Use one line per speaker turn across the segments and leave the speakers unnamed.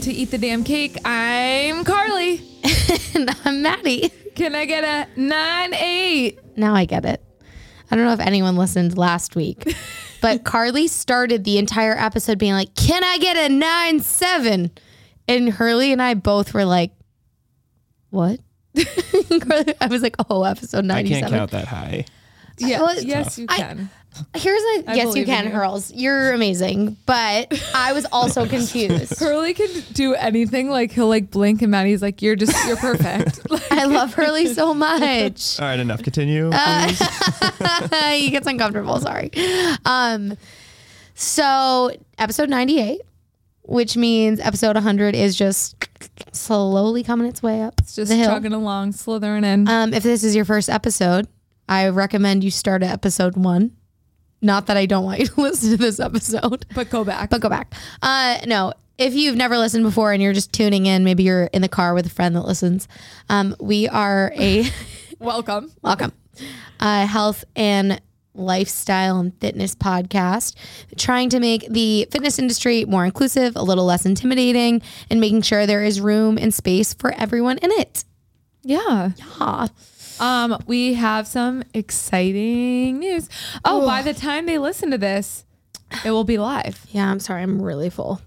and welcome to Eat the Damn Cake. I'm Carly.
and I'm Maddie.
Can I get a 9 8?
Now I get it. I don't know if anyone listened last week, but Carly started the entire episode being like, Can I get a 9 7? And Hurley and I both were like, What? Carly- I was like, Oh, episode
I
97.
can't count that high.
Yeah,
Well,
yes, you
I-
can.
Here's a
I
yes, you
believe in
can,
you.
Hurls. You're amazing. But I was also confused.
Hurley can do anything. Like he'll like blink and Maddie's like, "You're just you're perfect." Like,
I love Hurley so much.
All right, enough. Continue.
Uh, he gets uncomfortable. Sorry. Um, so episode 98, which means episode 100 is just slowly coming its way up
it's just
the hill.
chugging along, slithering in.
Um, if this is your first episode, I recommend you start at episode one. Not that I don't want you to listen to this episode,
but go back.
but go back. Uh, no, if you've never listened before and you're just tuning in, maybe you're in the car with a friend that listens. Um, we are a
welcome.
welcome uh, health and lifestyle and fitness podcast trying to make the fitness industry more inclusive a little less intimidating and making sure there is room and space for everyone in it
Yeah.
Ah,
Um, we have some exciting news. Oh, by the time they listen to this, it will be live.
yeah i'm sorry i'm really full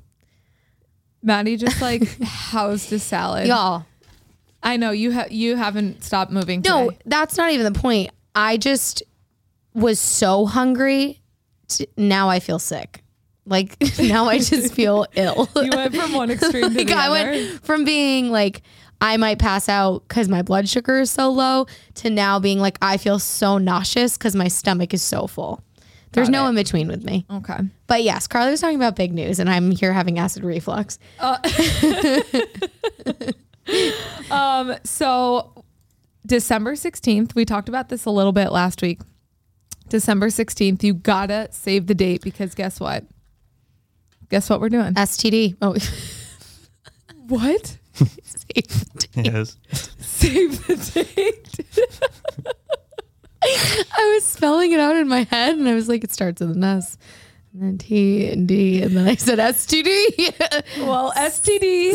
Maddie just like housed a salad.
y'all
I know you have you haven't stopped moving.
no
today.
that's not even the point i just was so hungry t- now i feel sick like now i just feel ill
you went from one extreme to
like
the
I
other.
I went from being like I might pass out because my blood sugar is so low to now being like I feel so nauseous because my stomach is so full. There's
Got
no
it.
in between with me.
okay.
But yes, Carly was talking about big news, and I'm here having acid reflux.
Um. So, December sixteenth, we talked about this a little bit last week. December sixteenth, you gotta save the date because guess what? Guess what we're doing?
STD. Oh,
What?
Yes.
Save the date.
I was spelling it out in my head, and I was like, it starts with an S, and then T and D, and then I said STD.
Well, STD.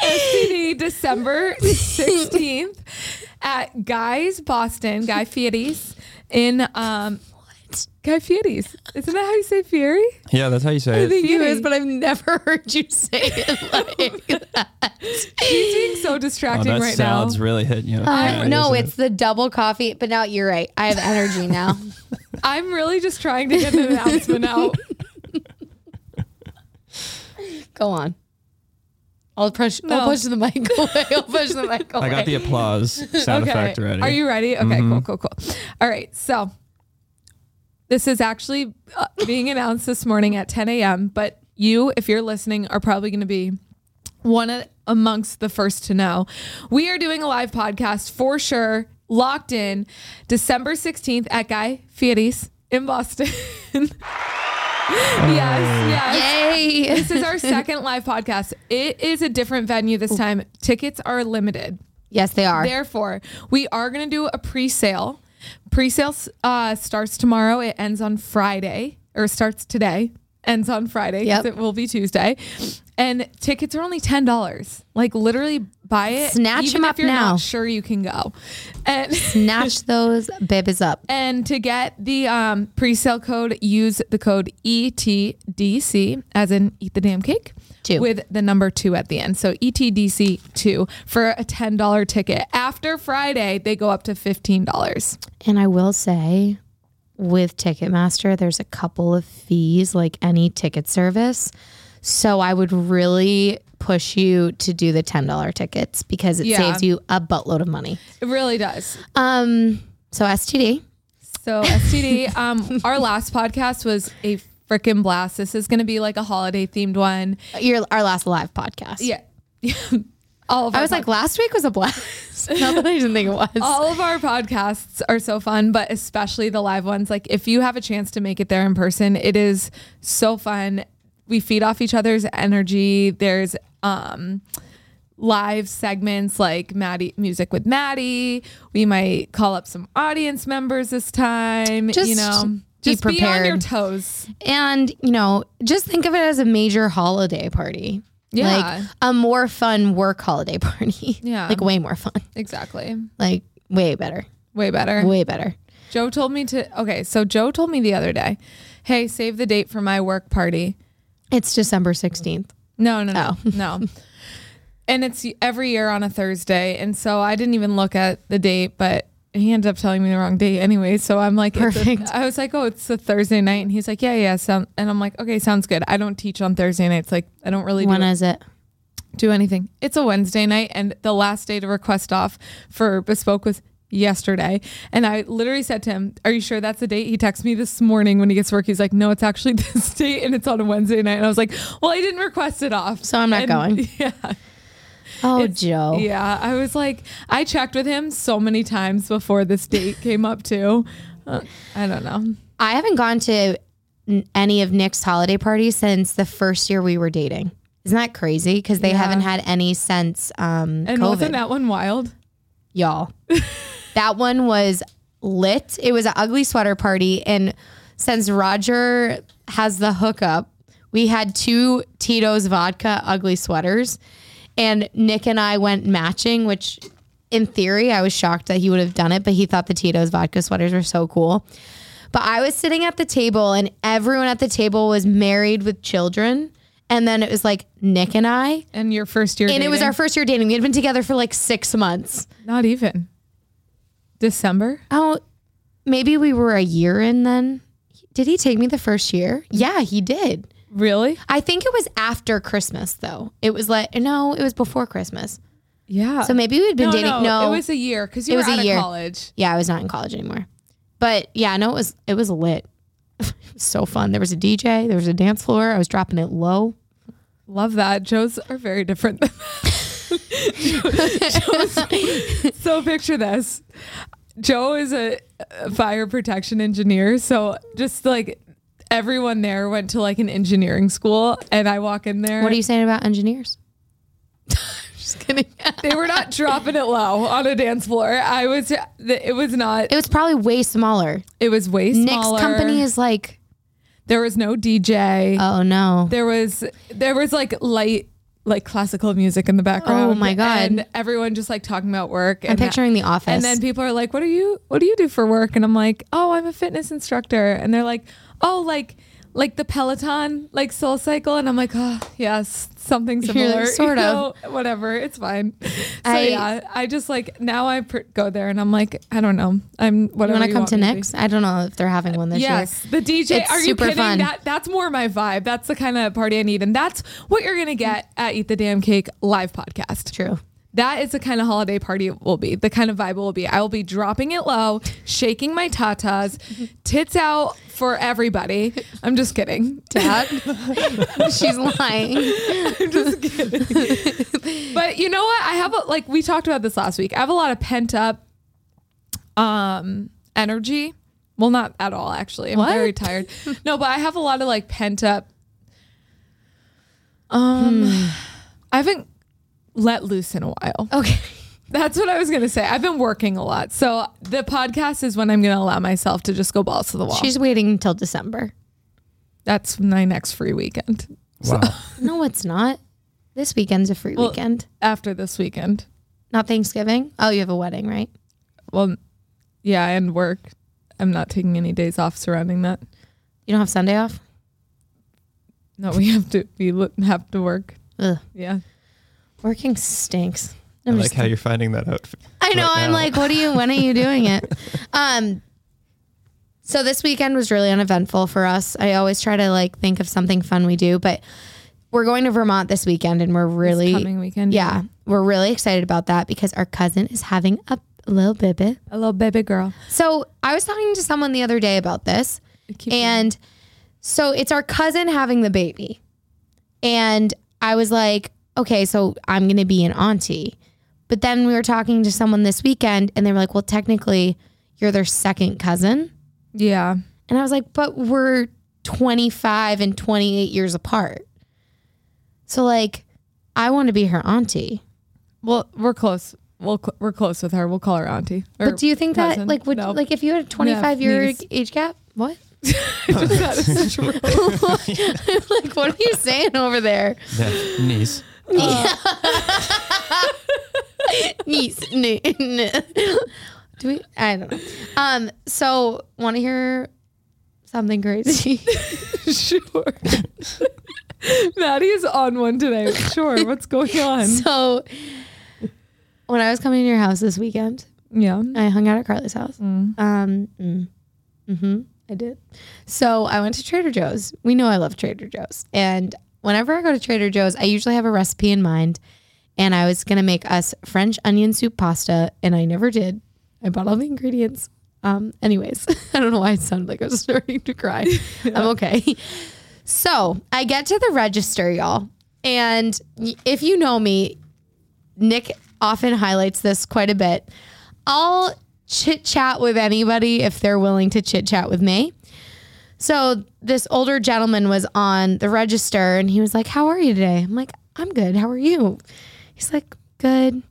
STD December 16th at Guy's Boston, Guy Fieri's in um Guy Fieri's. Isn't that how you say Fieri?
Yeah, that's how you say
I
it.
think it
Fieri.
is, but I've never heard you say it like that.
He's being so
Oh,
distracting
that
right
salad's
now.
really hitting you.
Uh,
Yeah,
no,
isn't
it's the double coffee. But now you're right. I have energy now.
I'm really just trying to get an announcement out.
Go on. I'll push.
No.
I'll push the mic away. I'll push the mic away.
I got the applause sound effect ready.
Are you ready? Okay, cool, cool, cool. All right. So this is actually uh, being announced this morning at 10 a.m. But you, if you're listening, are probably going to be one of, amongst the first to know. We are doing a live podcast for sure, locked in December 16th at Guy Fieri's in Boston. yes, yes.
Yay!
This is our second live podcast. It is a different venue this time. Tickets are limited.
yes, they are.
Therefore, we are going to do a pre-sale. Pre-sale uh, starts tomorrow. It ends on Friday, or starts today. Ends on Friday.
Yep.
It will be Tuesday, and tickets are only ten dollars. Like literally, buy it.
Snatch
even
'em
if
up
you're
now.
Not sure you can go, and
Snatch those babies up.
and to get the um, pre-sale code, use the code ETDC, as in eat the damn cake,
Two.
with the number two at the end. So E ETDC two for a ten dollar ticket. After Friday, they go up to fifteen dollars.
And I will say, with Ticketmaster, there's a couple of fees like any ticket service. So I would really push you to do the ten dollar tickets because it
Yeah.
saves you a buttload of money.
It really does.
Um. So STD.
So STD, um, our last podcast was a freaking blast. This is going to be like a holiday themed one.
Your our last live podcast.
Yeah. All of
I
our
was like, last week was a blast. Not that I didn't think it was.
all of our podcasts are so fun, but especially the live ones. Like if you have a chance to make it there in person, it is so fun. We feed off each other's energy. There's um live segments like Maddie music with Maddie. We might call up some audience members this time.
Just
you know. Just
be
be on your toes.
and, you know, just think of it as a major holiday party.
Yeah.
Like a more fun work holiday party.
Yeah.
Like way more fun.
Exactly.
Like way better.
Way better.
Way better.
Joe told me to. Okay, so Joe told me the other day, "Hey, save the date for my work party."
It's December 16th.
No, no, no,
Oh.
no. And it's every year on a Thursday, and so I didn't even look at the date, but he ended up telling me the wrong date anyway. So I'm like,
Perfect.
I was like, oh, it's a Thursday night, and he's like, yeah, yeah, sound. And I'm like, okay, sounds good. I don't teach on Thursday nights. Like, I don't really do
When is it?
do anything. It's a Wednesday night, and the last day to request off for bespoke was yesterday. And I literally said to him, "Are you sure that's the date?" He texted me this morning when he gets to work. He's like, "No, it's actually this date, and it's on a Wednesday night." And I was like, "Well, I didn't request it off,
So I'm not
And-
going.
Yeah,
Oh,
It's-
Joe.
yeah. I was like, I checked with him so many times before this date came up too. Uh, I don't know.
I haven't gone to n- any of Nick's holiday parties since the first year we were dating. Isn't that crazy? Because they
Yeah.
haven't had any since um,
And
COVID.
wasn't that one wild?
y'all. that one was lit. It was an ugly sweater party. And since Roger has the hookup, we had two Tito's vodka ugly sweaters. And Nick and I went matching, which in theory, I was shocked that he would have done it, but he thought the Tito's vodka sweaters were so cool. But I was sitting at the table and everyone at the table was married with children. And then it was like Nick and I.
And your first year,
And it was our first year dating. We had been together for like six months.
not even December.
Oh, maybe we were a year in then. Did he take me the first year? Yeah, he did.
Really?
I think it was after Christmas though. It was like no, it was before Christmas.
Yeah.
So maybe we'd been
no,
dating.
no,
No,
it was a year because you
It
were
was a
out
year.
of college.
yeah, I was not in college anymore. But yeah, no, it was it was lit. it was so fun. There was a DJ. There was a dance floor. I was dropping it low.
Love that. Joe's are very different. So picture this. Joe is a, a fire protection engineer. So just like everyone there went to like an engineering school and I walk in there.
What are you saying about engineers? Just kidding.
they were not dropping it low on a dance floor. I was it was not
It was probably way smaller.
it was way smaller.
Nick's company is like,
there was no DJ.
oh no.
there was there was like light like classical music in the background.
Oh my God.
And everyone just like talking about work.
I'm
and
picturing the office.
And then people are like, "What do you What do you do for work?" And I'm like, "Oh, I'm a fitness instructor." And they're like, "Oh, like like the Peloton, like Soul Cycle." And I'm like, "Oh, yes, something similar."
like, sort
you
of.
know, whatever. It's fine. So
I-
yeah, I just like now I pr- go there and I'm like, I don't know. I'm
you
whatever.
want to come to. Nick's? I don't know if they're having one this year.
Yes, the DJ.
It's
are you kidding?
fun.
That that's more my vibe. That's the kind of party I need, and that's what you're gonna get at Eat the Damn Cake live podcast.
True.
That is the kind of holiday party it will be. The kind of vibe it will be. I will be dropping it low, shaking my tatas, tits out for everybody. I'm just kidding,
Dad, she's lying.
I'm just kidding. but you know what? I have a, like we talked about this last week. I have a lot of pent up um energy. Well, not at all actually. I'm
What?
very tired. No, but I have a lot of like pent up um I haven't let loose in a while.
Okay.
That's what I was going to say. I've been working a lot. So the podcast is when I'm going to allow myself to just go balls to the wall.
She's waiting until December.
That's my next free weekend.
Wow.
No, it's not. This weekend's a free
Well-
weekend.
After this weekend.
Not Thanksgiving. Oh, you have a wedding, right?
Well, yeah, and work. I'm not taking any days off surrounding that.
You don't have Sunday off?
No, we have to we have to work.
Ugh.
Yeah.
Working stinks.
I
I'm
like
just-
how you're finding that out.
I know.
right
I'm like, what are you? When are you doing it? um. So this weekend was really uneventful for us. I always try to like think of something fun we do, but we're going to Vermont this weekend, and we're really
coming weekend.
Yeah, we're really excited about that because our cousin is having a little baby.
A little baby girl.
So I was talking to someone the other day about this,
Keep
and so it's our cousin having the baby. And I was like, okay, so I'm going to be an auntie. But then we were talking to someone this weekend and they were like, well, technically, you're their second cousin.
Yeah.
And I was like, but we're 25 and 28 years apart. So, like, I want to be her auntie.
Well, we're close. We'll cl- we're close with her. We'll call her auntie. Or
But do you think that, like, would,
No.
like, if you had a 25 year
niece.
age gap, what?
Just had
like, what are you saying over there?
Yeah, niece.
Niece. n- n- Do we? I don't know. Um. So, want to hear something crazy?
sure. Maddie is on one today. Sure. What's going on?
so, when I was coming to your house this weekend,
Yeah.
I hung out at Carly's house.
Mm.
Um. Mm, hmm I did. So I went to Trader Joe's. We know I love Trader Joe's, and whenever I go to Trader Joe's, I usually have a recipe in mind. And I was gonna make us French onion soup pasta, and I never did. I bought all the ingredients. Um. Anyways, I don't know why it sounded like I was starting to cry. I'm okay. So I get to the register, y'all, and if you know me, Nick often highlights this quite a bit. I'll chit chat with anybody if they're willing to chit chat with me. So this older gentleman was on the register and he was like, How are you today? I'm like, I'm good. How are you? He's like, Good.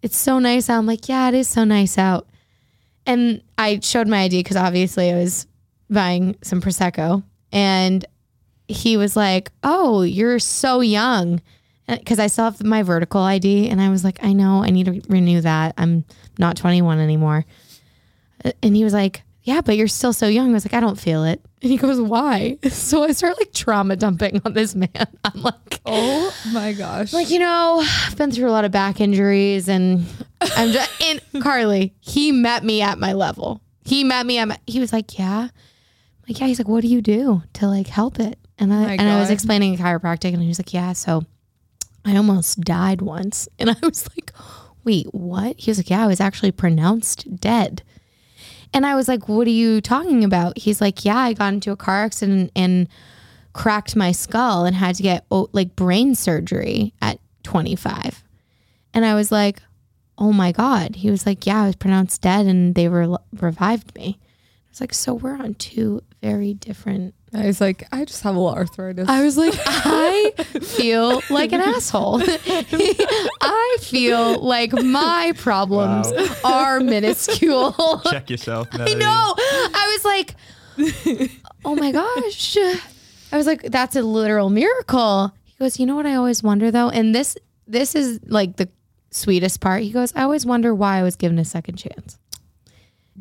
It's so nice out. I'm like, Yeah, it is so nice out. And I showed my ID because obviously I was buying some Prosecco. And he was like, Oh, you're so young because I still have my vertical ID, and I was like, I know, I need to renew that. I'm not 21 anymore. Uh, And he was like, Yeah, but you're still so young. I was like, I don't feel it. And he goes, Why? So I start like trauma dumping on this man. I'm like,
Oh my gosh.
like you know, I've been through a lot of back injuries, and I'm just. And Carly, he met me at my level. He met me at my. He was like, Yeah, I'm like yeah. He's like, What do you do to like help it? And I oh
My
and I was explaining chiropractic, and he was like, Yeah, so I almost died once, and I was like, Wait, what? He was like, Yeah, I was actually pronounced dead. And I was like, What are you talking about? He's like, Yeah, I got into a car accident and cracked my skull and had to get like brain surgery at 25. And I was like, Oh my God. He was like, Yeah, I was pronounced dead and they re- revived me. I was like, So we're on two very different.
I was like, I just have a little arthritis.
I was like, I feel like an asshole. I feel like my problems
Wow.
are minuscule.
Check yourself.
I know. I was like, oh my gosh. I was like, that's a literal miracle. He goes, you know what I always wonder though? And this this is like the sweetest part. He goes, I always wonder why I was given a second chance.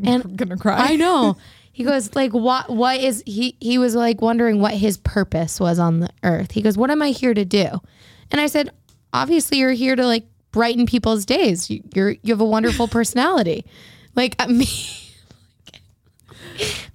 And
I'm gonna cry.
I know. He goes, like, what what is he he was like wondering what his purpose was on the earth. He goes, What am I here to do? And I said, Obviously you're here to like brighten people's days. You, you're you have a wonderful personality. Like uh, me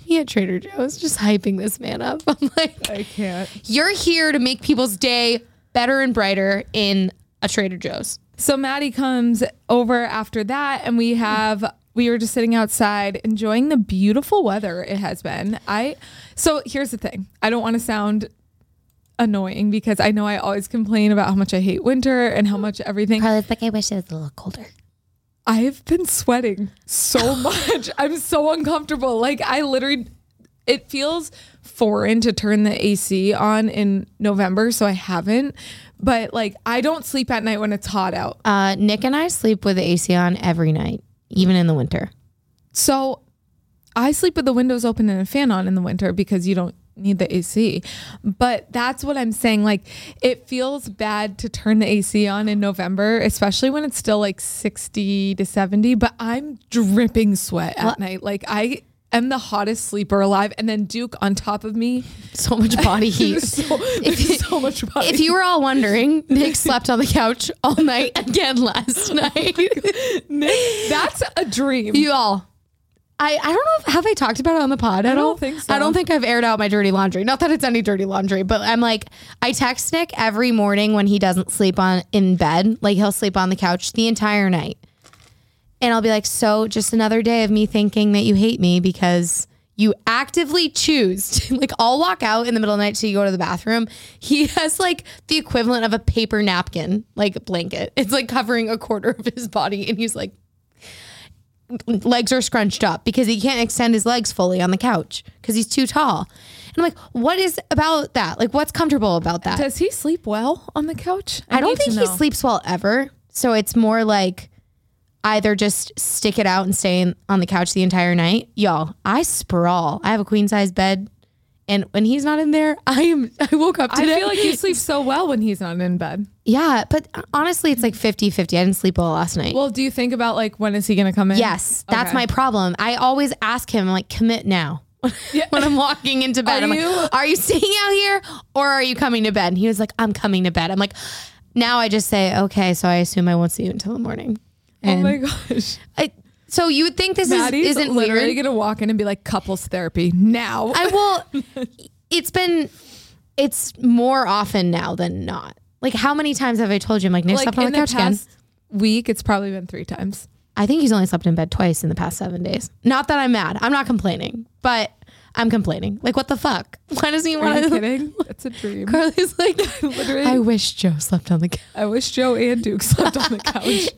me at Trader Joe's just hyping this man up. I'm like,
I can't.
you're here to make people's day better and brighter in a Trader Joe's.
So Maddie comes over after that, and we have we were just sitting outside enjoying the beautiful weather it has been. I so here's the thing. I don't want to sound annoying because I know I always complain about how much I hate winter and how much everything.
Carly's like, I wish it was a little colder.
I've been sweating so much. I'm so uncomfortable. Like I literally it feels foreign to turn the AC on in November, so I haven't. But like I don't sleep at night when it's hot out.
Uh, Nick and I sleep with the AC on every night, even in the winter.
So I sleep with the windows open and a fan on in the winter because you don't need the AC. But that's what I'm saying. Like it feels bad to turn the AC on in November, especially when it's still like 60 to 70. But I'm dripping sweat at night. Like I am the hottest sleeper alive. And then Duke on top of me.
So much body heat.
so,
If-
so much body.
if you were all wondering, Nick slept on the couch all night again last oh night.
Nick, that's a dream.
you all. I, I don't know if have I talked about it on the pod at
don't
all?
think so.
I don't think I've aired out my dirty laundry. Not that it's any dirty laundry, but I'm like I text Nick every morning when he doesn't sleep on in bed. Like he'll sleep on the couch the entire night. And I'll be like, "So, just another day of me thinking that you hate me because you actively choose to, like I'll walk out in the middle of the night to go to the bathroom. He has like the equivalent of a paper napkin, like blanket. It's like covering a quarter of his body and he's like legs are scrunched up because he can't extend his legs fully on the couch because he's too tall. And I'm like, what is about that? Like, what's comfortable about that?
Does he sleep well on the couch?
I don't think he sleeps well ever. So it's more like either just stick it out and stay in, on the couch the entire night. Y'all, I sprawl. I have a queen size bed. And when he's not in there, I am. I woke up
I feel like you sleep so well when he's not in bed.
yeah, but honestly, it's like 50 50. I didn't sleep well last night.
Well, do you think about like when is he gonna come in?
yes, that's
Okay.
my problem. I always ask him, like, commit now. when I'm walking into bed,
Are
I'm
you-
like, are you staying out here or are you coming to bed? And he was like, I'm coming to bed. I'm like, now I just say, okay, so I assume I won't see you until the morning.
Oh my gosh.
I, so you would think this is, isn't
literally
weird.
gonna walk in and be like couples therapy now.
I will. It's been. It's more often now than not. Like how many times have I told you? I'm like, Nick
like
slept on
in
the couch again.
week, it's probably been three times.
I think he's only slept in bed twice in the past seven days. Not that I'm mad. I'm not complaining, but I'm complaining. Like what the fuck? Why doesn't he
Are
want
you
to?
kidding? That's a dream.
Carly's like,
Literally,
I wish Joe slept on the couch.
I wish Joe and Duke slept on the couch.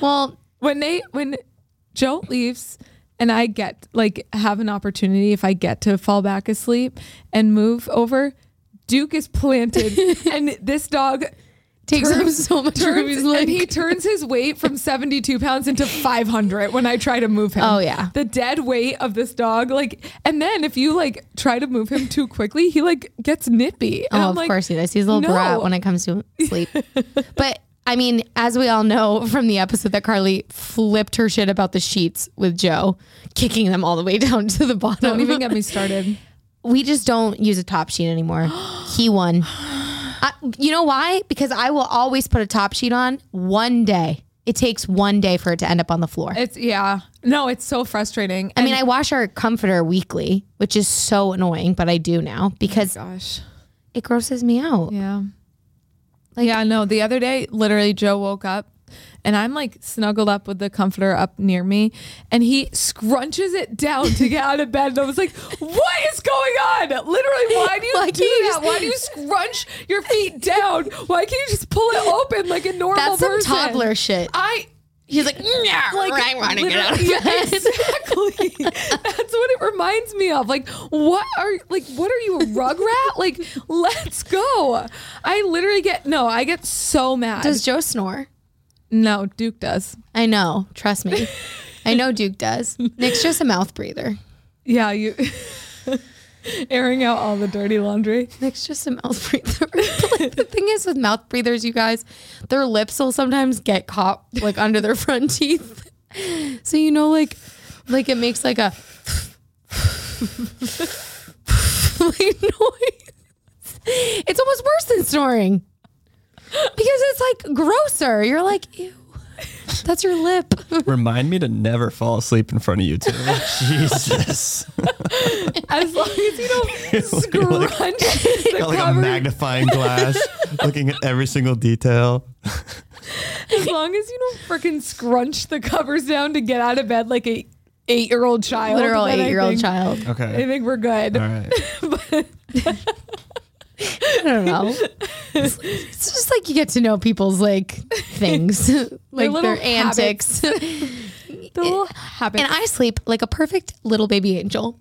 Well,
when they when Joe leaves and I get like have an opportunity if I get to fall back asleep and move over, Duke is planted and this dog
takes up so much room.
turns
He's like,
and he turns his weight from 72 pounds into 500 when I try to move him.
Oh, yeah.
The dead weight of this dog like and then if you like try to move him too quickly, he like gets nippy. And
oh,
I'm
of
like,
course he does. He's a little
no.
brat when it comes to sleep. but I mean, as we all know from the episode that Carly flipped her shit about the sheets with Joe, kicking them all the way down to the bottom.
Don't even get me started.
we just don't use a top sheet anymore. he won. I, you know why? Because I will always put a top sheet on one day. It takes one day for it to end up on the floor.
It's yeah. No, it's so frustrating.
I mean, I wash our comforter weekly, which is so annoying, but I do now oh because
gosh.
it grosses me out.
Yeah. yeah, no, the other day, literally, Joe woke up and I'm like snuggled up with the comforter up near me and he scrunches it down to get out of bed. And I was like, what is going on? Literally, why do you
Why
do that? Why do you scrunch your feet down? Why can't you just pull it open like a normal
That's some
person?
toddler shit.
I
He's like, yeah,
like
I want to get out of
yeah, exactly. That's what it reminds me of. Like, what are like what are you a rug rat? Like, let's go. I literally get no, I get so mad.
Does Joe snore?
No, Duke does.
I know. Trust me. I know Duke does. Nick's just a mouth breather.
Yeah, you airing out all the dirty laundry.
Nick's just a mouth breather. like, the thing is with mouth breathers, you guys, their lips will sometimes get caught like under their front teeth. So you know, like, like it makes like a like noise. It's almost worse than snoring because it's like grosser. You're like, ew, that's your lip.
Remind me to never fall asleep in front of you two. Jesus.
As long as you don't scrunch the
Got like a
cover,
magnifying glass, looking at every single detail.
as long as you don't freaking scrunch the covers down to get out of bed like a eight year old child.
Literal
then I
eight year old
think-
child.
Okay.
I think we're good.
All right.
I don't know. It's, it's just like you get to know people's like things, like
little
their antics.
The little habits.
and I sleep like a perfect little baby angel.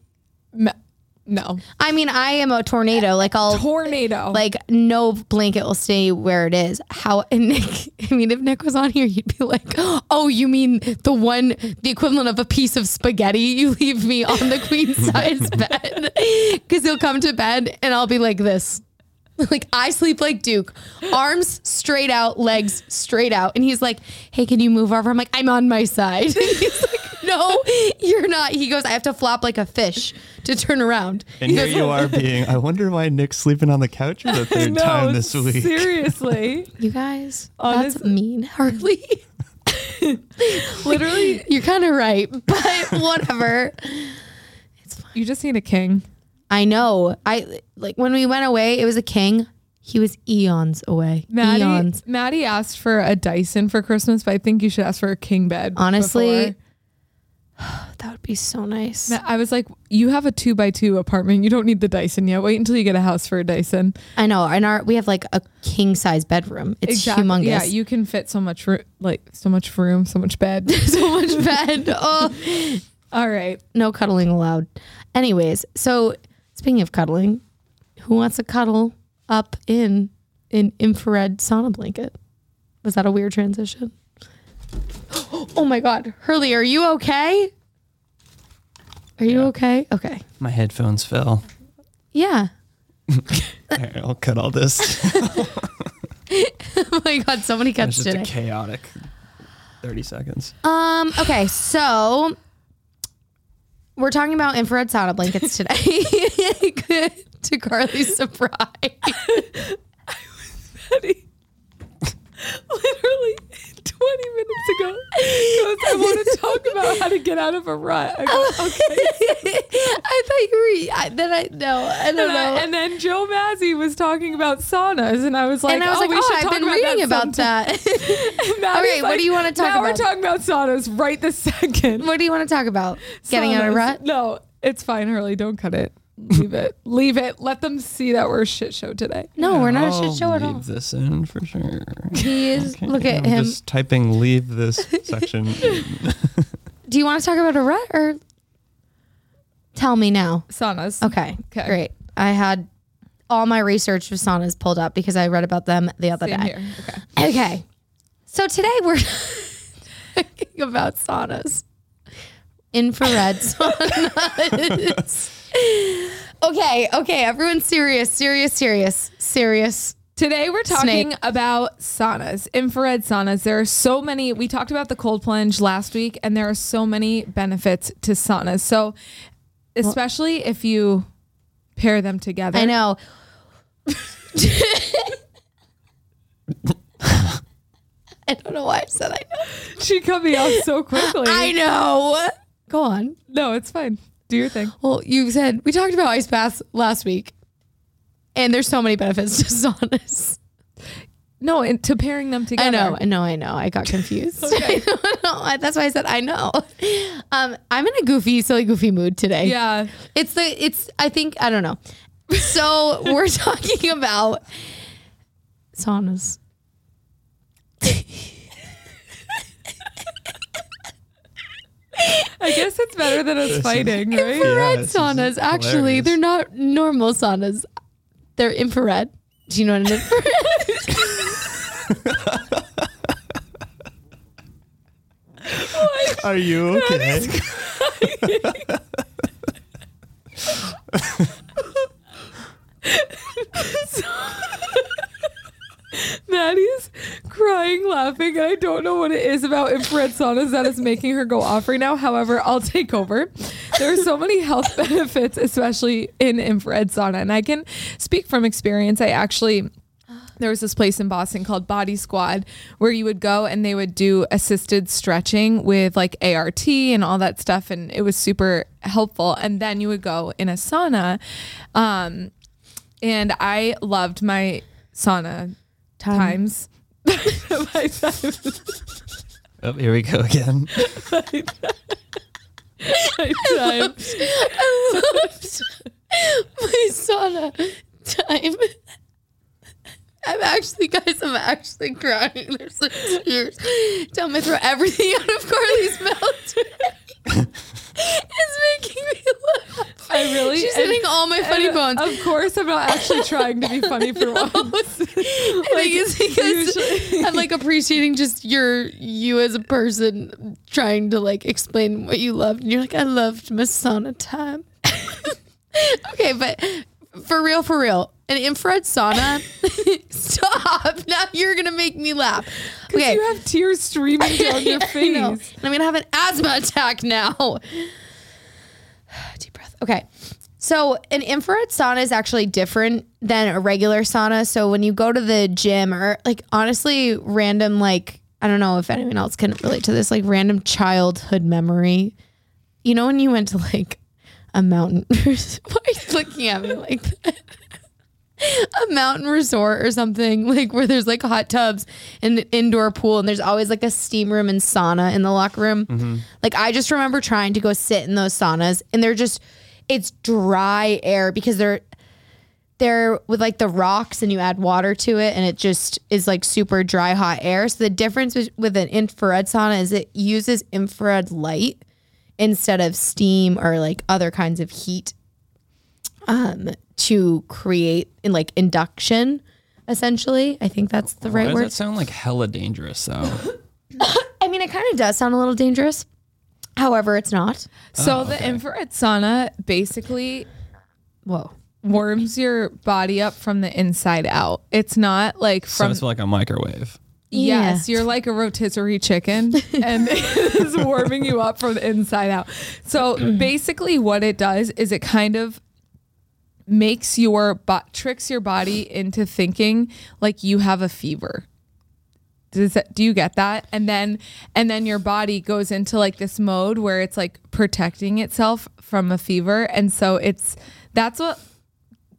No.
I mean, I am a tornado. Like I'll
Tornado.
like no blanket will stay where it is. How and Nick? I mean, if Nick was on here, you'd be like, "Oh, you mean the one, the equivalent of a piece of spaghetti you leave me on the queen size bed?" Because he'll come to bed and I'll be like this. Like I sleep like Duke, arms straight out, legs straight out, and he's like, "Hey, can you move over?" I'm like, "I'm on my side." he's like, "No, you're not." He goes, "I have to flop like a fish to turn around."
And here you are being, I wonder why Nick's sleeping on the couch for the third
no,
time this week.
seriously.
You guys,
Honest-
that's mean, Harley.
Literally,
You're kind of right, but whatever. It's fine.
You just need a king.
I know. I like when we went away. It was a king. He was eons away.
Maddie,
Eons.
Maddie asked for a Dyson for Christmas, but I think you should ask for a king bed.
Honestly. That would be so nice.
I was like, you have a two by two apartment. You don't need the Dyson yet. Wait until you get a house for a Dyson.
I know. And our we have like a king size bedroom. It's humongous.
Yeah, you can fit so much room, like so much room, so much bed.
so much bed. Oh,
All right.
no cuddling allowed. Anyways, so speaking of cuddling, who wants to cuddle up in an infrared sauna blanket? Was that a weird transition? Oh my God, Hurley, are you okay? Are you okay? Okay.
My headphones fell.
Yeah.
All right, I'll cut all this.
oh my god, so many
It's
cuts
just
today.
a chaotic 30 seconds.
Um. Okay. So we're talking about infrared sauna blankets today. to Carly's surprise.
Betty, literally 20 minutes ago, goes, I want to talk about how to get out of a rut. I go, okay.
Oh, I thought you were. I, then I no. I don't
And,
know.
I, and then Joe Mazzy was talking about saunas, and I was like,
And I was
oh,
like,
we
oh,
should
I've
talk
been
about
reading
that
about that. Okay, what do you wanna talk
now
about?
we're talking about saunas right this second.
what do you want to talk about? Getting out of
Saunas.
rut?
No, it's fine, Hurley. Don't cut it. Leave it. Leave it. Let them see that we're a shit show today.
No, we're not a
I'll
shit show at
leave
all.
this in for sure.
He is.
Okay,
Look at
I'm
him.
just typing leave this section. in.
Do you want to talk about a rut or tell me now?
Saunas.
Okay,
Okay.
great. I had all my research of saunas pulled up because I read about them the other
Same
day.
here. Okay.
Okay. So today we're talking about saunas. Infrared saunas. Okay, okay, everyone's serious, serious, serious, serious.
Today we're talking
Snake.
about saunas, infrared saunas. There are so many. We talked about the cold plunge last week, and there are so many benefits to saunas. So, especially if you pair them together.
I know. I don't know why I said I know.
She cut me off so quickly.
I know. Go on.
no, it's fine. Do your thing.
Well, you said we talked about ice baths last week, and there's so many benefits to saunas.
No, and to pairing them together.
I know, I know, I know. I got confused.
Okay.
I. That's why I said I know. Um, I'm in a goofy, silly, goofy mood today.
Yeah.
It's the it's. I think I don't know. So we're talking about saunas.
I guess it's better than us fighting, right?
Infrared
this is
saunas. Actually,
hilarious.
they're not normal saunas. They're infrared. Do you know what an infrared?
Are you okay?
Maddie's crying, laughing, and I don't know what it is about infrared saunas that is making her go off right now. However, I'll take over. There are so many health benefits, especially in infrared sauna, and I can speak from experience. I actually there was this place in Boston called Body Squad where you would go and they would do assisted stretching with like ART and all that stuff, and it was super helpful. And then you would go in a sauna, um, and I loved my sauna times. My times.
Oh, here we go again.
My times.
I loved my sauna time. I'm actually, guys, I'm actually crying. There's like tears down my throat. Everything out of Carly's mouth is making me laugh.
I really
She's
and-
hitting all my funny bones.
Of course, I'm not actually trying to be funny for once.
I think it's because
usually-
I'm like appreciating just your you as a person trying to like explain what you loved, and you're like, I loved Masana time. okay, but for real, for real, an infrared sauna. Stop! Now you're gonna make me laugh. Okay,
You have tears streaming down your
I know.
face.
I'm gonna have an asthma attack now. Deep breath. Okay. So an infrared sauna is actually different than a regular sauna. So when you go to the gym or like honestly random like I don't know if anyone else can relate to this like random childhood memory. You know when you went to like a mountain why are you looking at me like that? a mountain resort or something like where there's like hot tubs and an indoor pool and there's always like a steam room and sauna in the locker room. Mm-hmm. Like I just remember trying to go sit in those saunas and they're just it's dry air because they're they're with like the rocks and you add water to it and it just is like super dry hot air. So the difference with- with an infrared sauna is it uses infrared light instead of steam or like other kinds of heat um to create in like induction essentially. I think that's the
Why
right
does
word.
that sound like hella dangerous though?
I mean, it kind of does sound a little dangerous. However, it's not.
So
Oh,
the
okay.
infrared sauna basically
Whoa.
warms your body up from the inside out. It's not like
So
from
it's like a microwave.
Yes, you're like a rotisserie chicken and it's warming you up from the inside out. So basically what it does is it kind of makes your bo- tricks your body into thinking like you have a fever. Does that, do you get that? And then and then your body goes into like this mode where it's like protecting itself from a fever and so it's that's what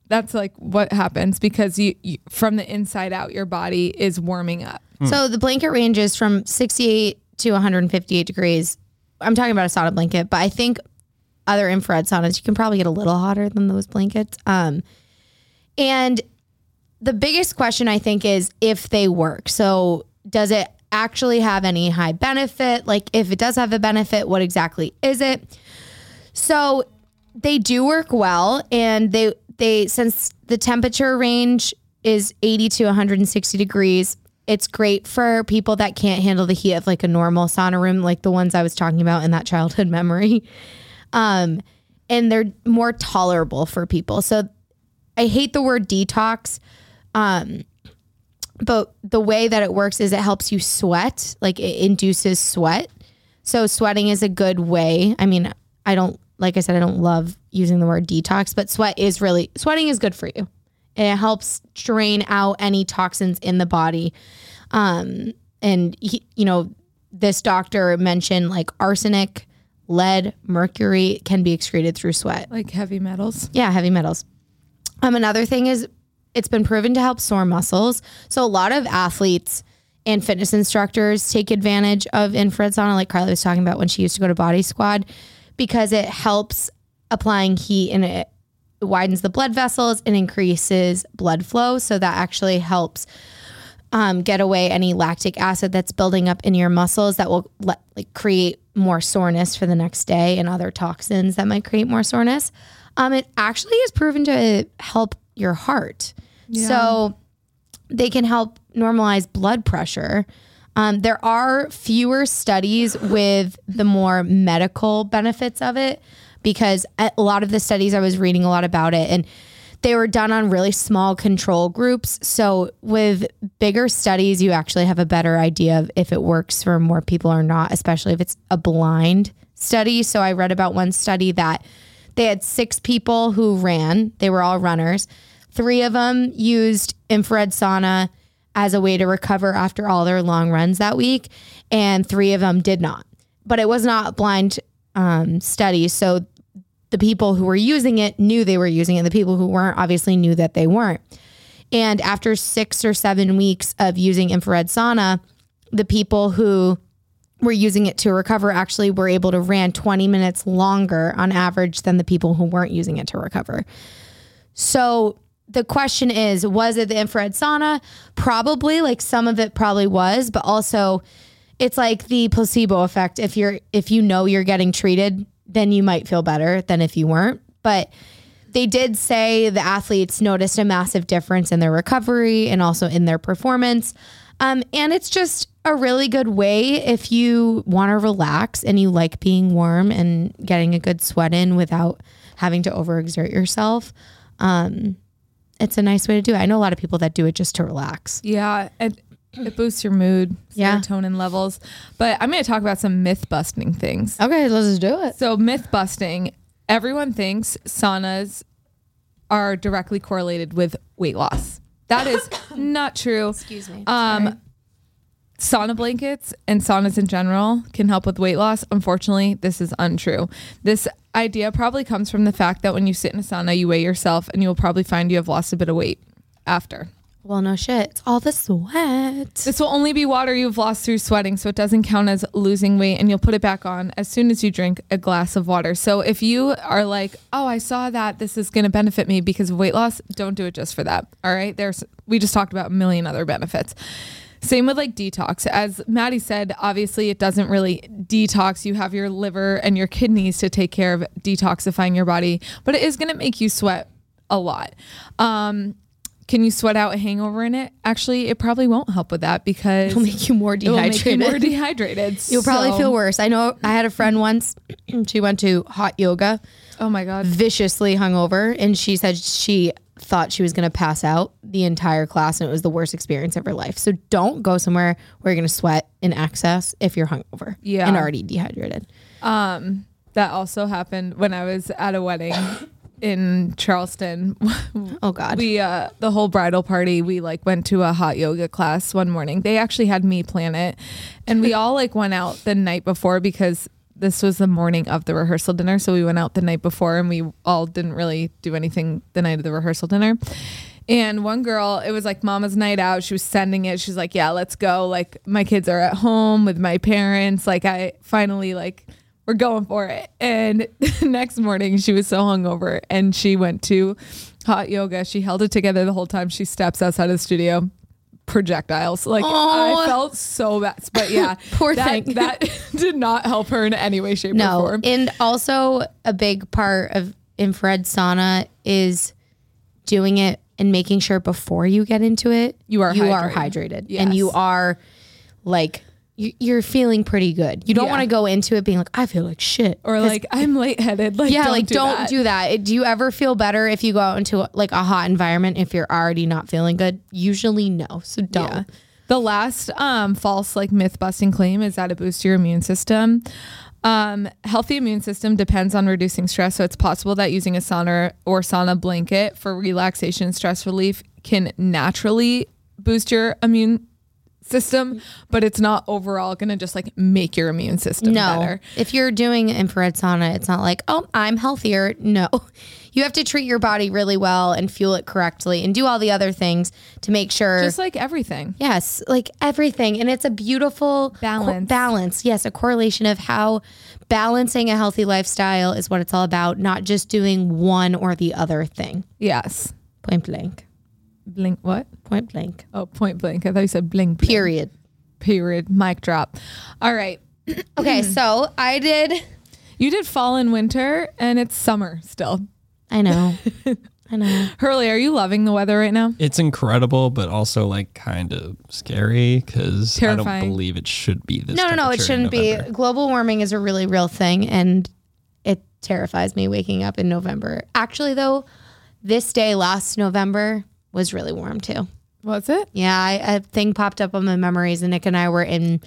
that's like what happens because you, you from the inside out your body is warming up.
So the blanket ranges from 68 to 158 degrees. I'm talking about a sauna blanket, but I think other infrared saunas you can probably get a little hotter than those blankets. Um, and the biggest question I think is if they work. So does it actually have any high benefit? Like if it does have a benefit, what exactly is it? So they do work well and they they since the temperature range is 80 to 160 degrees it's great for people that can't handle the heat of like a normal sauna room like the ones I was talking about in that childhood memory um and they're more tolerable for people so I hate the word detox um but the way that it works is it helps you sweat like it induces sweat so sweating is a good way. I mean, I don't like I said I don't love using the word detox, but sweat is really sweating is good for you. It helps drain out any toxins in the body. Um and he, you know, this doctor mentioned like arsenic, lead, mercury can be excreted through sweat.
Like heavy metals.
Yeah, heavy metals. Um, another thing is it's been proven to help sore muscles. So a lot of athletes and fitness instructors take advantage of infrared sauna, like Carly was talking about when she used to go to Body Squad, because it helps applying heat and it widens the blood vessels and increases blood flow. So that actually helps um, get away any lactic acid that's building up in your muscles that will let, like create more soreness for the next day and other toxins that might create more soreness. Um, it actually is proven to help your heart. So they can help normalize blood pressure. Um, there are fewer studies with the more medical benefits of it because a lot of the studies I was reading a lot about it and they were done on really small control groups. So with bigger studies, you actually have a better idea of if it works for more people or not, especially if it's a blind study. So I read about one study that they had six people who ran, they were all runners. Three of them used infrared sauna as a way to recover after all their long runs that week, and three of them did not. But it was not a blind um, study. So the people who were using it knew they were using it. The people who weren't obviously knew that they weren't. And after six or seven weeks of using infrared sauna, the people who were using it to recover actually were able to ran 20 minutes longer on average than the people who weren't using it to recover. So the question is, was it the infrared sauna? Probably, like some of it probably was, but also it's like the placebo effect. If you're if you know you're getting treated, then you might feel better than if you weren't. But they did say the athletes noticed a massive difference in their recovery and also in their performance. Um, and it's just a really good way if you want to relax and you like being warm and getting a good sweat in without having to overexert yourself. Um, it's a nice way to do it. I know a lot of people that do it just to relax.
Yeah, it, it boosts your mood,
Yeah.
serotonin levels. But I'm going to talk about some myth busting things.
Okay, let's just do it.
So, myth busting everyone thinks saunas are directly correlated with weight loss. That is not true.
Excuse me.
Um, sauna blankets and saunas in general can help with weight loss. Unfortunately, this is untrue. This idea probably comes from the fact that when you sit in a sauna, you weigh yourself and you'll probably find you have lost a bit of weight after.
Well, no shit. It's all the sweat.
This will only be water you've lost through sweating, so it doesn't count as losing weight, and you'll put it back on as soon as you drink a glass of water. So if you are like, "Oh, I saw that this is going to benefit me because of weight loss," don't do it just for that. All right, there's we just talked about a million other benefits. Same with like detox. As Maddie said, obviously it doesn't really detox. You have your liver and your kidneys to take care of detoxifying your body, but it is going to make you sweat a lot. Um, can you sweat out a hangover in it? Actually, it probably won't help with that because
It'll make you more
make you
dehydrated.
more dehydrated.
You'll probably
So-
feel worse. I know I had a friend once, she went to hot yoga
Oh my god.
viciously hungover, and she said she thought she was going to pass out the entire class, and it was the worst experience of her life. So don't go somewhere where you're going to sweat in excess if you're hungover
Yeah.
and already dehydrated.
Um, that also happened when I was at a wedding in Charleston.
Oh God,
we uh the whole bridal party we like went to a hot yoga class one morning. They actually had me plan it. And we all like went out the night before because this was the morning of the rehearsal dinner. So we went out the night before and we all didn't really do anything the night of the rehearsal dinner. And one girl it was like mama's night out. She was sending it. She's like yeah let's go. Like my kids are at home with my parents. Like i finally like we're going for it. And the next morning, she was so hungover and she went to hot yoga. She held it together the whole time. She steps outside of the studio, projectiles. Like. I felt so bad. But yeah,
Poor
that,
thing.
That did not help her in any way, shape, or
no.
form.
And also a big part of infrared sauna is doing it and making sure before you get into it,
You are
you are
hydrated.
hydrated, and you are like you're feeling pretty good. You don't
Yeah.
want to go into it being like, I feel like shit,
or like I'm lightheaded. Like
yeah,
don't
like
do
don't
that.
do that. Do you ever feel better if you go out into like a hot environment if you're already not feeling good? Usually no. So don't.
Yeah. The last um, false like myth busting claim is that it boosts your immune system. Um, healthy immune system depends on reducing stress, so it's possible that using a sauna or sauna blanket for relaxation, and stress relief can naturally boost your immune system, but it's not overall going to just like make your immune system
No.
better.
If you're doing infrared sauna, it's not like, oh, I'm healthier. No. You have to treat your body really well and fuel it correctly and do all the other things to make sure
Just like everything.
Yes, like everything. And it's a beautiful
Balance.
co- balance. Yes, a correlation of how balancing a healthy lifestyle is what it's all about, not just doing one or the other thing.
Yes.
Point blank.
Blink what?
Point blank.
Oh, point blank. I thought you said blink. blink.
Period.
Period. Mic drop. All right.
Okay, so I did.
You did fall and winter and it's summer still.
I know. I know.
Hurley, are you loving the weather right now?
It's incredible, but also like kind of scary because I don't
Terrifying.
believe it should be this.
No, no, no. It
temperature in
shouldn't be.
November.
Global warming is a really real thing, and it terrifies me waking up in November. Actually, though, this day last November was really warm too.
Was it?
Yeah, I, a thing popped up on my memories, and Nick and I were in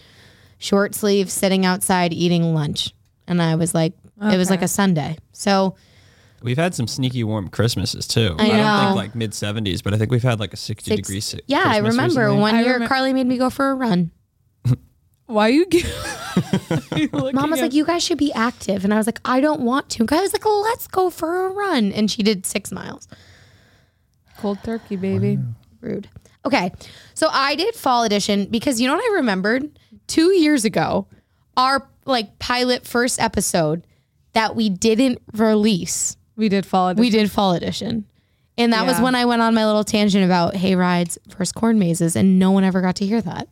short sleeves sitting outside eating lunch, and I was like, it was like a Sunday. So
We've had some sneaky warm Christmases too.
I
don't
know.
think like mid 70s, but I think we've had like a 60
six-
degree. si-
yeah, I remember
recently.
one
I
year
remem-
Carly made me go for a run.
Why you? Give-
Mom was like, "You guys should be active," and I was like, "I don't want to." I was like, "Let's go for a run," and she did six miles.
Cold turkey, baby.
Rude. Okay. So I did fall edition because you know what I remembered? Two years ago, our like pilot first episode that we didn't release,
We did fall. edition.
we did fall edition. And that was
Yeah.
when I went on my little tangent about hay rides versus corn mazes, and no one ever got to hear that.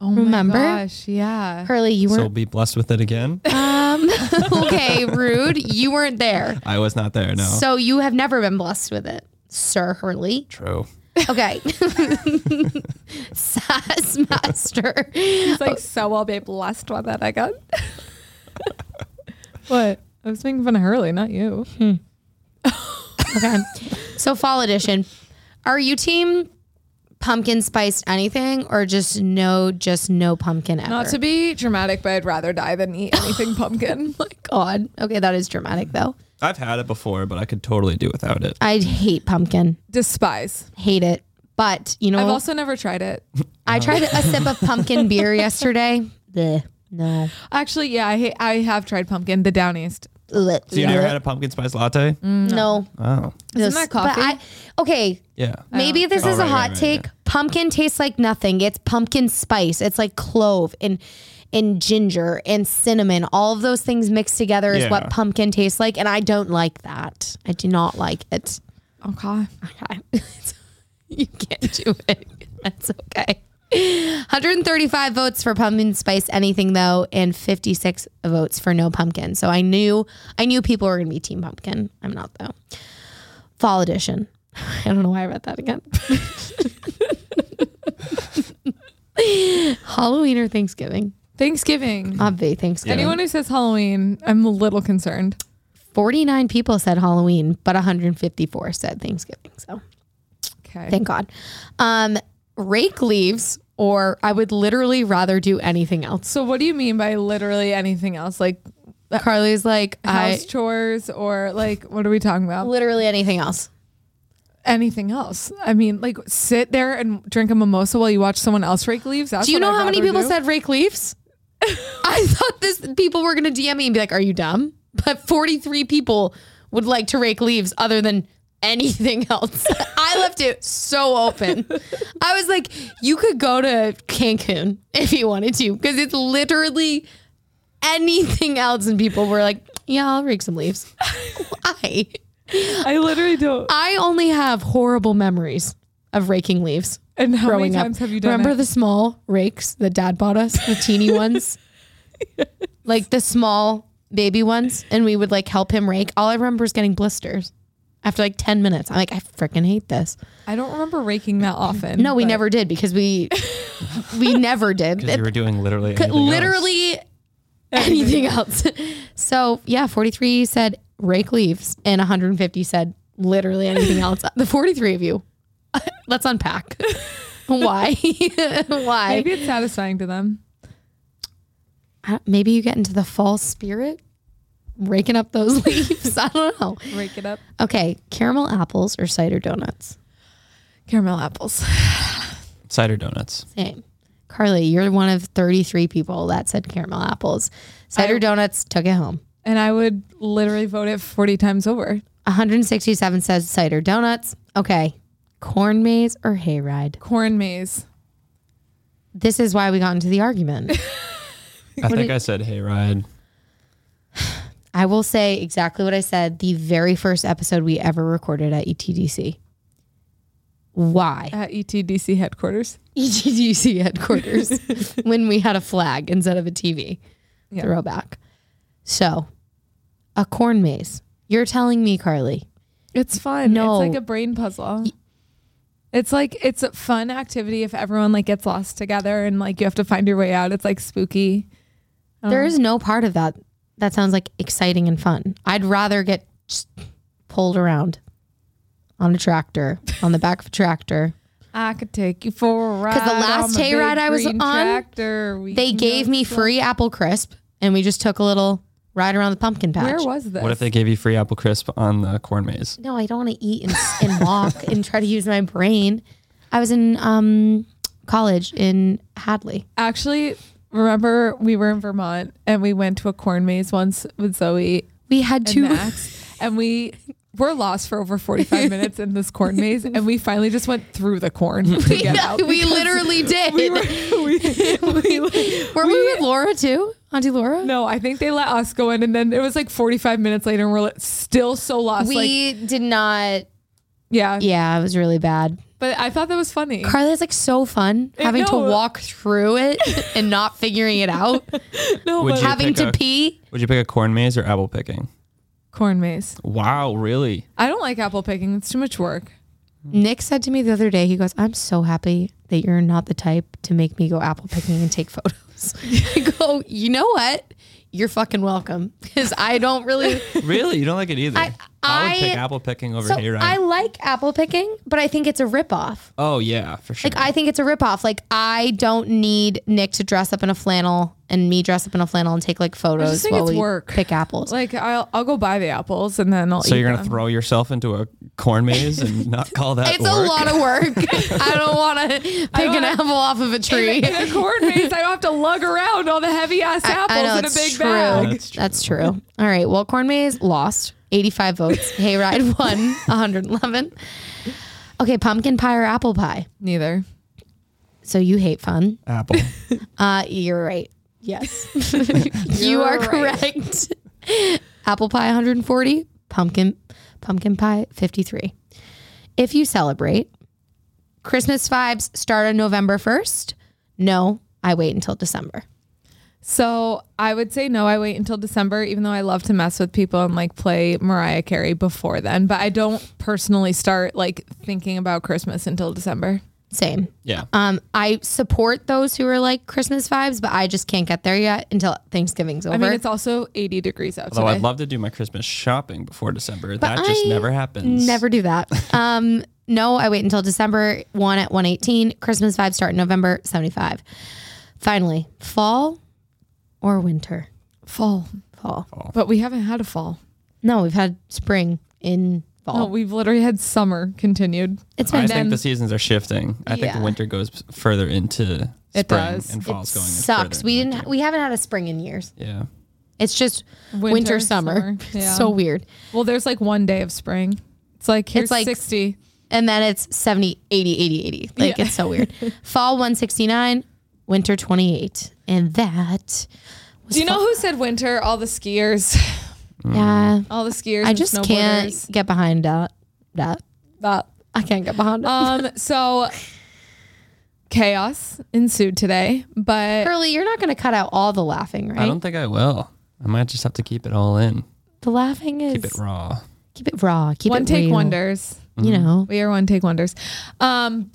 oh my
remember?
Gosh, yeah.
Hurley, you
So
weren't
be blessed with it again.
um okay, rude. You weren't there.
I was not there. No.
So you have never been blessed with it, Sir Hurley.
True.
Okay. Sass master.
It's like so I'll be blessed with that. I got. what? I was making fun of Hurley, not you. Hmm.
Okay. So fall edition. Are you team pumpkin spiced anything or just no just no pumpkin ever?
Not to be dramatic, but I'd rather die than eat anything pumpkin. My
God. Okay, that is dramatic though.
I've had it before, but I could totally do without it.
I hate pumpkin.
despise.
Hate it. But you know
I've also never tried it.
I tried a sip of pumpkin beer yesterday. Bleh. No.
Actually, yeah, I hate, I have tried pumpkin, the down east.
Bleh.
So you never had a pumpkin spice latte?
Mm, no.
Oh,
Isn't that coffee?
But I, okay,
yeah.
Maybe oh. this
Oh,
is a
right,
hot
right, right,
take. Pumpkin tastes like nothing. It's pumpkin spice. It's like clove and and ginger and cinnamon. All of those things mixed together is
Yeah.
what pumpkin tastes like, and I don't like that. I do not like it.
Okay.
Okay. you can't do it. That's okay. 135 votes for pumpkin spice anything though, and 56 votes for no pumpkin. So I knew I knew people were gonna be team pumpkin. I'm not though. Fall edition. I don't know why I read that again. Halloween or Thanksgiving?
Thanksgiving.
Obvi Thanksgiving.
Anyone who says Halloween, I'm a little concerned.
49 people said Halloween, but 154 said Thanksgiving. So
Okay.
thank God. Um, rake leaves, or I would literally rather do anything else.
so what do you mean by literally anything else? Like
Carly's like, I
house chores or like what are we talking about?
literally anything else.
Anything else? I mean, like sit there and drink a mimosa while you watch someone else rake leaves. That's
Do you know
I'd
how many people
do.
said rake leaves? I thought this people were going to DM me and be like, "Are you dumb?" But 43 people would like to rake leaves other than anything else. I left it so open. I was like, you could go to Cancun if you wanted to because it's literally anything else and people were like, "Yeah, I'll rake some leaves." Why?
I literally don't.
I only have horrible memories of raking leaves
And how many
growing up.
times have you done
Remember
it?
the small rakes that dad bought us, the teeny ones? Like the small baby ones, and we would like help him rake. All I remember is getting blisters after like 10 minutes. I'm like, I freaking hate this.
I don't remember raking that often.
No, we
but-
never did because we we never did.
Because you were doing literally
Could-
anything else.
literally anything else. so yeah, 43 said rake leaves and 150 said literally anything else. The 43 of you. Let's unpack. Why? Why?
Maybe it's satisfying to them.
Maybe you get into the fall spirit, raking up those leaves. I don't know.
Rake it up.
Okay, caramel apples or cider donuts?
Caramel apples.
Cider donuts.
Same. Carly, you're one of 33 people that said caramel apples. Cider
I-
donuts took it home.
And I would literally vote it 40 times over.
167 says cider donuts. Okay. Corn maze or hayride?
Corn maze.
This is why we got into the argument.
I think
did-
I said hayride.
I will say exactly what I said the very first episode we ever recorded at ETDC. Why?
At ETDC headquarters.
ETDC headquarters when we had a flag instead of a TV.
Yeah.
Throwback. So, a corn maze. You're telling me, Carly,
It's fun.
No.
It's like a brain puzzle. It's like it's a fun activity if everyone like gets lost together and like you have to find your way out. It's like spooky.
Um, there is no part of that that sounds like exciting and fun. I'd rather get just pulled around on a tractor, on the back of a tractor.
I could take you for a ride.
Because the last hayride I was on,
tractor. We
They gave me free apple crisp, and we just took a little ride around the pumpkin patch.
Where was this?
What if they gave you free apple crisp on the corn maze?
No, I don't want to eat and, and walk and try to use my brain. I was in um, college in Hadley.
actually remember we were in Vermont and we went to a corn maze once with Zoe
We had
and
two.
Max and we were lost for over 45 minutes in this corn maze and we finally just went through the corn to get out.
we literally did.
we were, we, we,
Were we with Laura too? Auntie Laura?
no, I think they let us go in and then it was like 45 minutes later and we're like, still so lost. like,
we did not.
yeah.
Yeah, it was really bad.
But I thought that was funny.
Carly's like so fun having to walk through it and not figuring it out,
no,
Would
but
having to
a-
pee.
Would you pick a corn maze or apple picking?
Corn maze.
Wow, really?
I don't like apple picking. It's too much work.
Nick said to me the other day, he goes, I'm so happy that you're not the type to make me go apple picking and take photos. I go, you know what? You're fucking welcome. Because I don't really.
Really? You don't like it either?
I-
I, would
I-
pick apple picking over
So
hayride.
I like apple picking, but I think it's a ripoff.
oh yeah, for sure.
Like, I think it's a ripoff. Like, I don't need Nick to dress up in a flannel and me dress up in a flannel and take like photos
think
while
it's
we
work.
pick apples.
Like I'll I'll go buy the apples and then I'll
so
eat
you're gonna
them.
throw yourself into a corn maze and not call that
It's
work?
a lot of work. I don't want to pick an
wanna-
apple off of a tree.
in a corn maze, I don't have to lug around all the heavy ass apples
I know
in a big
true.
bag.
That's true.
That's true. All right. Well, corn maze lost 85 votes. Hayride won 111. Okay, pumpkin pie or apple pie?
Neither.
So you hate fun.
apple.
Uh, you're right. Yes, you are
You're
correct. apple pie 140, pumpkin pumpkin pie 53. If you celebrate, Christmas vibes start on November 1st. No, I wait until December.
So I would say no. I wait until December, even though I love to mess with people and like play Mariah Carey before then. But I don't personally start like thinking about Christmas until December.
Same.
Yeah.
Um, I support those who are like Christmas vibes, but I just can't get there yet until Thanksgiving's over.
I mean, it's also 80 degrees out
Although
today.
I'd love to do my Christmas shopping before December. that just never happens.
Never do that. um, no, I wait until December one at one eighteen. Christmas vibes start in November seventy five. Finally, fall or winter.
fall.
Fall.
But we haven't had a fall.
No, we've had spring in fall.
No, we've literally had summer continued.
it's
I
been
I
think
the seasons are shifting. I think
Yeah.
winter goes further into
It
spring
does.
and
it
fall's going
sucks.
further
We
into
didn't.
winter.
we haven't had a spring in years.
yeah.
It's just winter,
Winter,
summer.
summer,
It's
yeah.
so weird.
Well, there's like one day of spring. It's like here's
like-
60.
And then it's 70, 80, 80, 80. Like
Yeah.
it's so weird. Fall 169, winter 28. And that was
Do you know
fun.
who said winter? All the skiers.
Yeah.
All the skiers.
I just can't get behind that. That.
That.
I can't get behind it.
Um. So chaos ensued today, but
Curly, you're not going to cut out all the laughing, right?
I don't think I will. I might just have to keep it all in.
The laughing is
Keep it raw.
keep it raw. Keep
one
it
take
real.
wonders.
You know,
We are one take wonders. Um,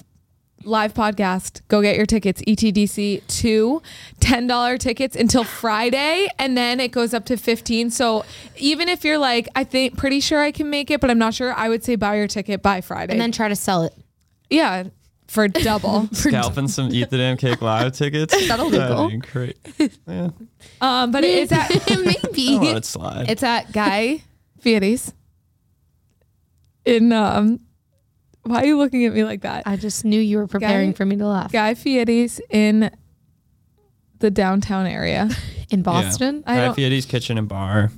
live podcast. Go get your tickets. ETDC two $10 tickets until Friday, and then it goes up to 15. So even if you're like, I think pretty sure I can make it, but I'm not sure, I would say buy your ticket by Friday.
and then try to sell it.
yeah, for double.
for Scalping some Eat the Damn Cake live tickets.
that illegal?
That'd be great. Yeah.
um, but it is at
Maybe.
I'll let it slide.
it's at Guy Fieri's in um. Why are you looking at me like that?
I just knew you were preparing
Guy-
for me to laugh.
Guy Fieri's in the downtown area.
In Boston?
I
Guy
don't-
Fieri's Kitchen and Bar.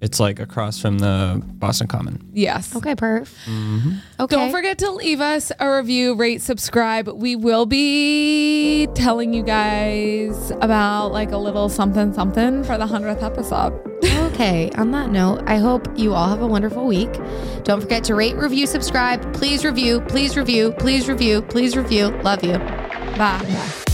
It's like across from the Boston Common.
Yes.
Okay, perf. Mm-hmm. Okay.
Don't forget to leave us a review, rate, subscribe. We will be telling you guys about like a little something something for the 100th episode.
Okay, on that note, I hope you all have a wonderful week. Don't forget to rate, review, subscribe. Please review, please review, please review, please review. Love you.
Bye.